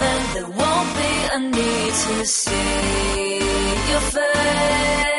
There won't be a need to see your face.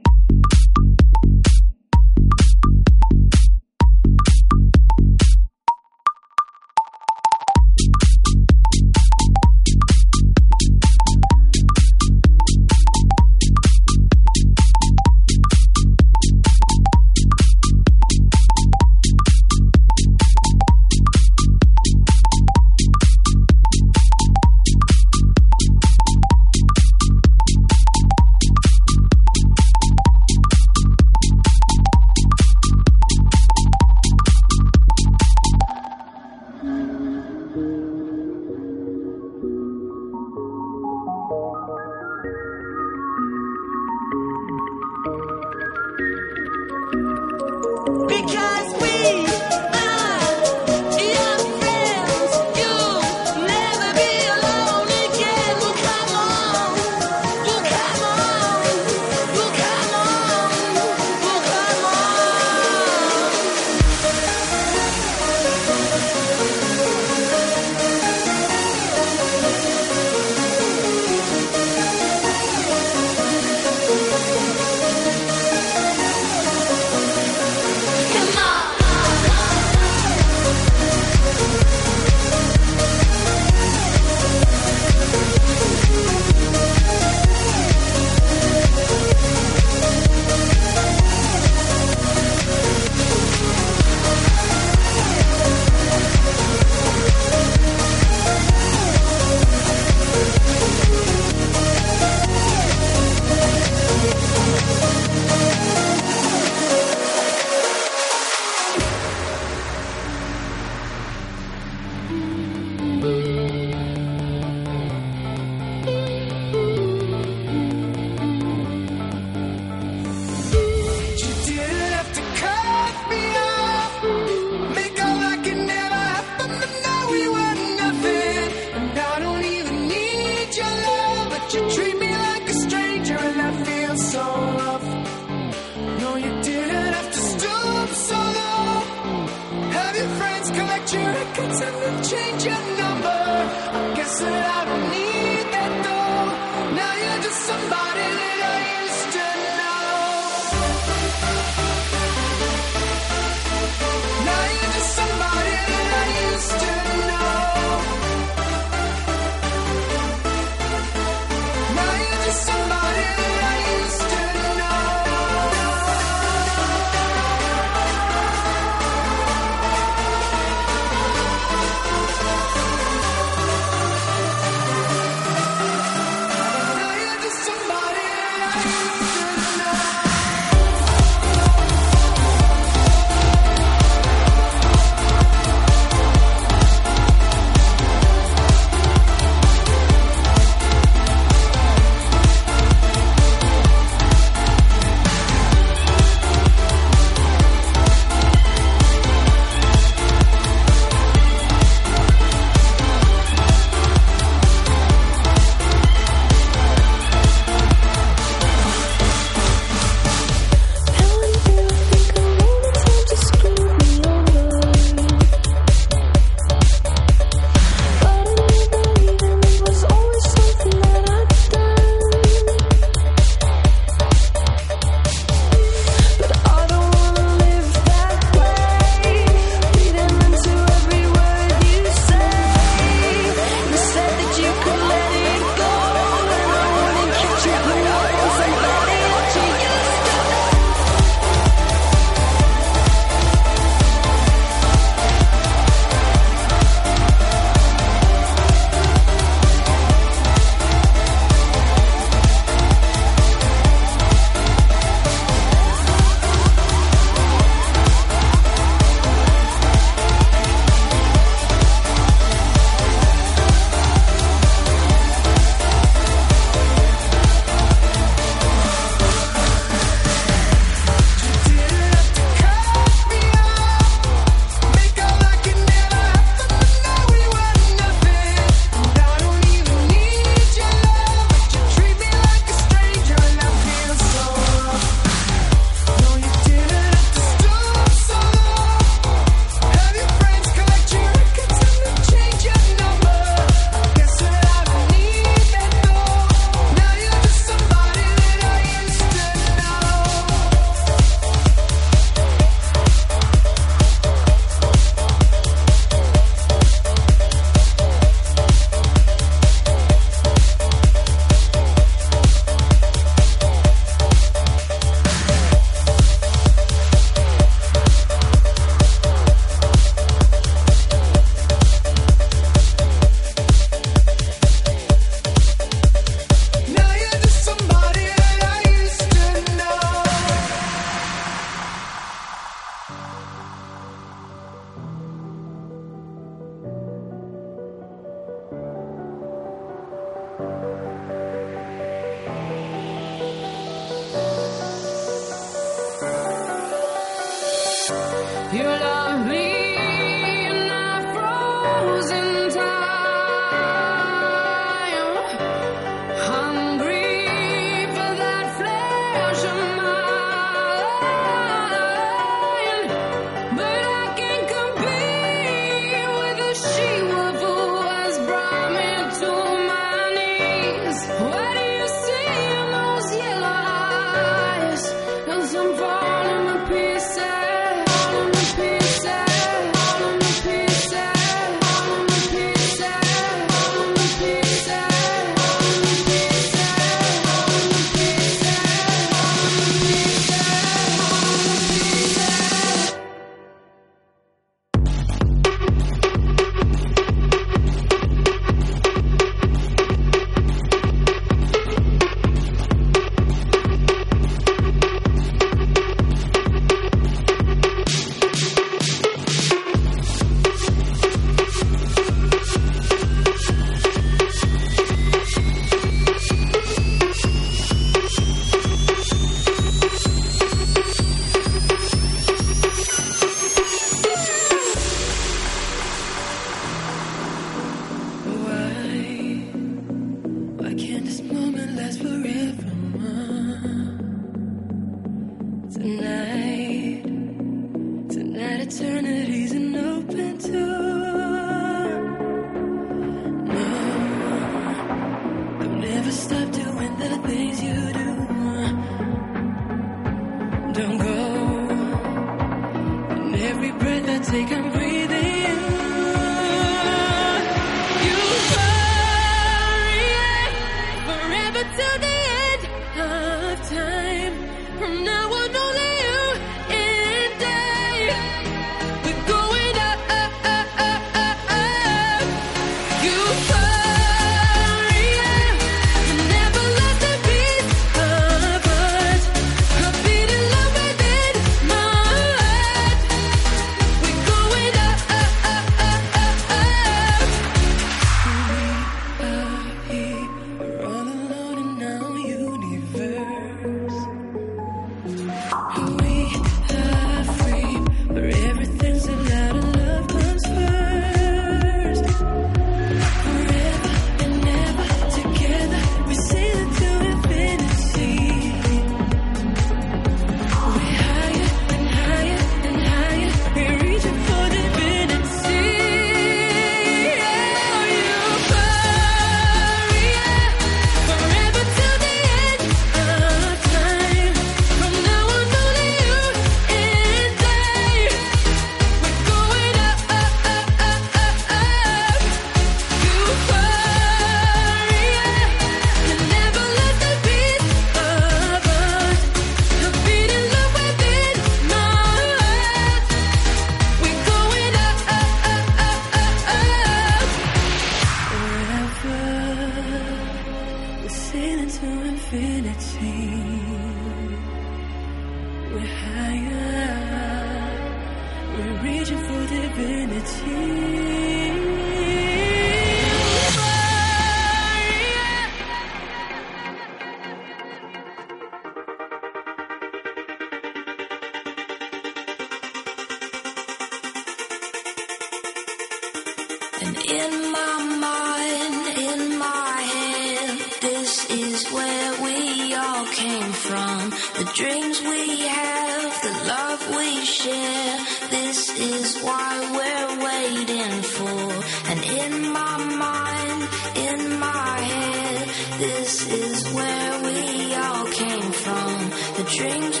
This is where we all came from. The dreams we have, the love we share. This is why we're waiting for. And in my mind, in my head, this is where we all came from. The dreams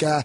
to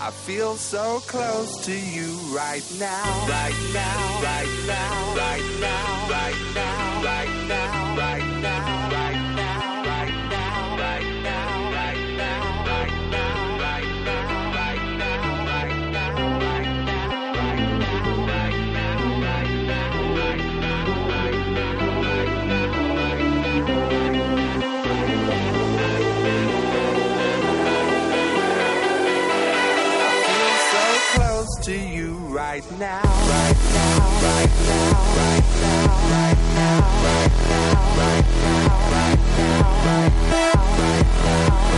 I feel so close to you right now. Right now, right now, right now, right now, right now, right now, right now. Thank you. To you right now, right now, right now, right now, right now, right now, right now, right now, right now, right now,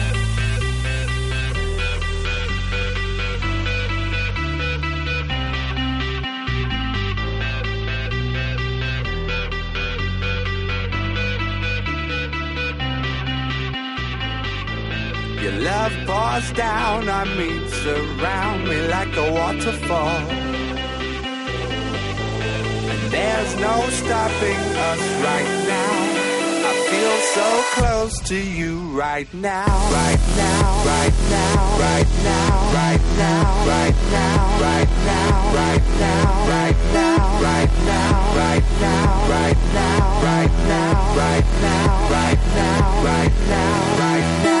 Love pours down on me, surround me like a waterfall. And there's no stopping us right now. I feel so close to you right now, right now, right now, right now, right now, right now, right now, right now, right now, right now, right now, right now, right now, right now, right now, right now, right now,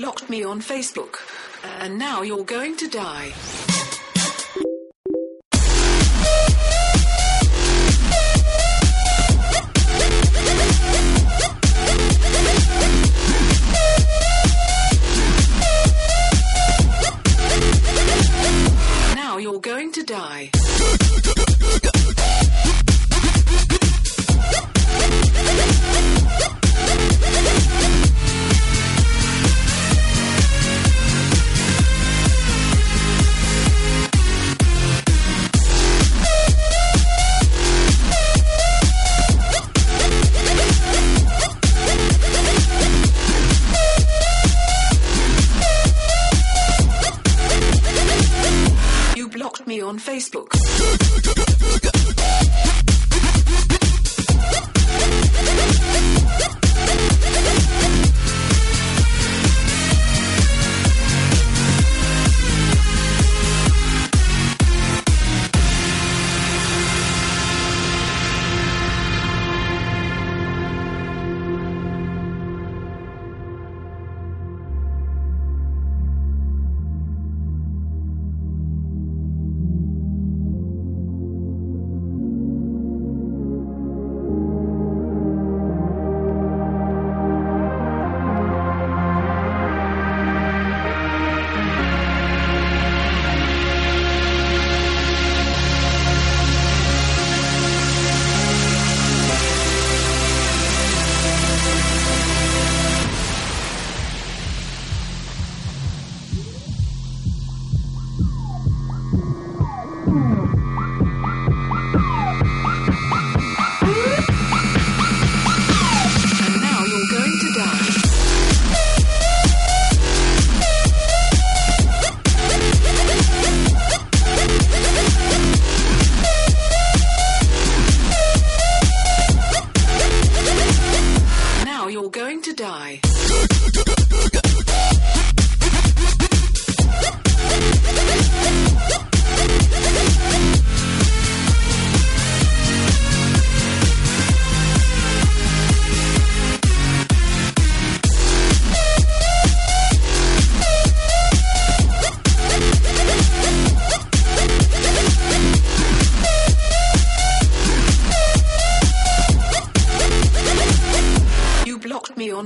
blocked me on Facebook, and now you're going to die.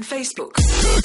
Facebook.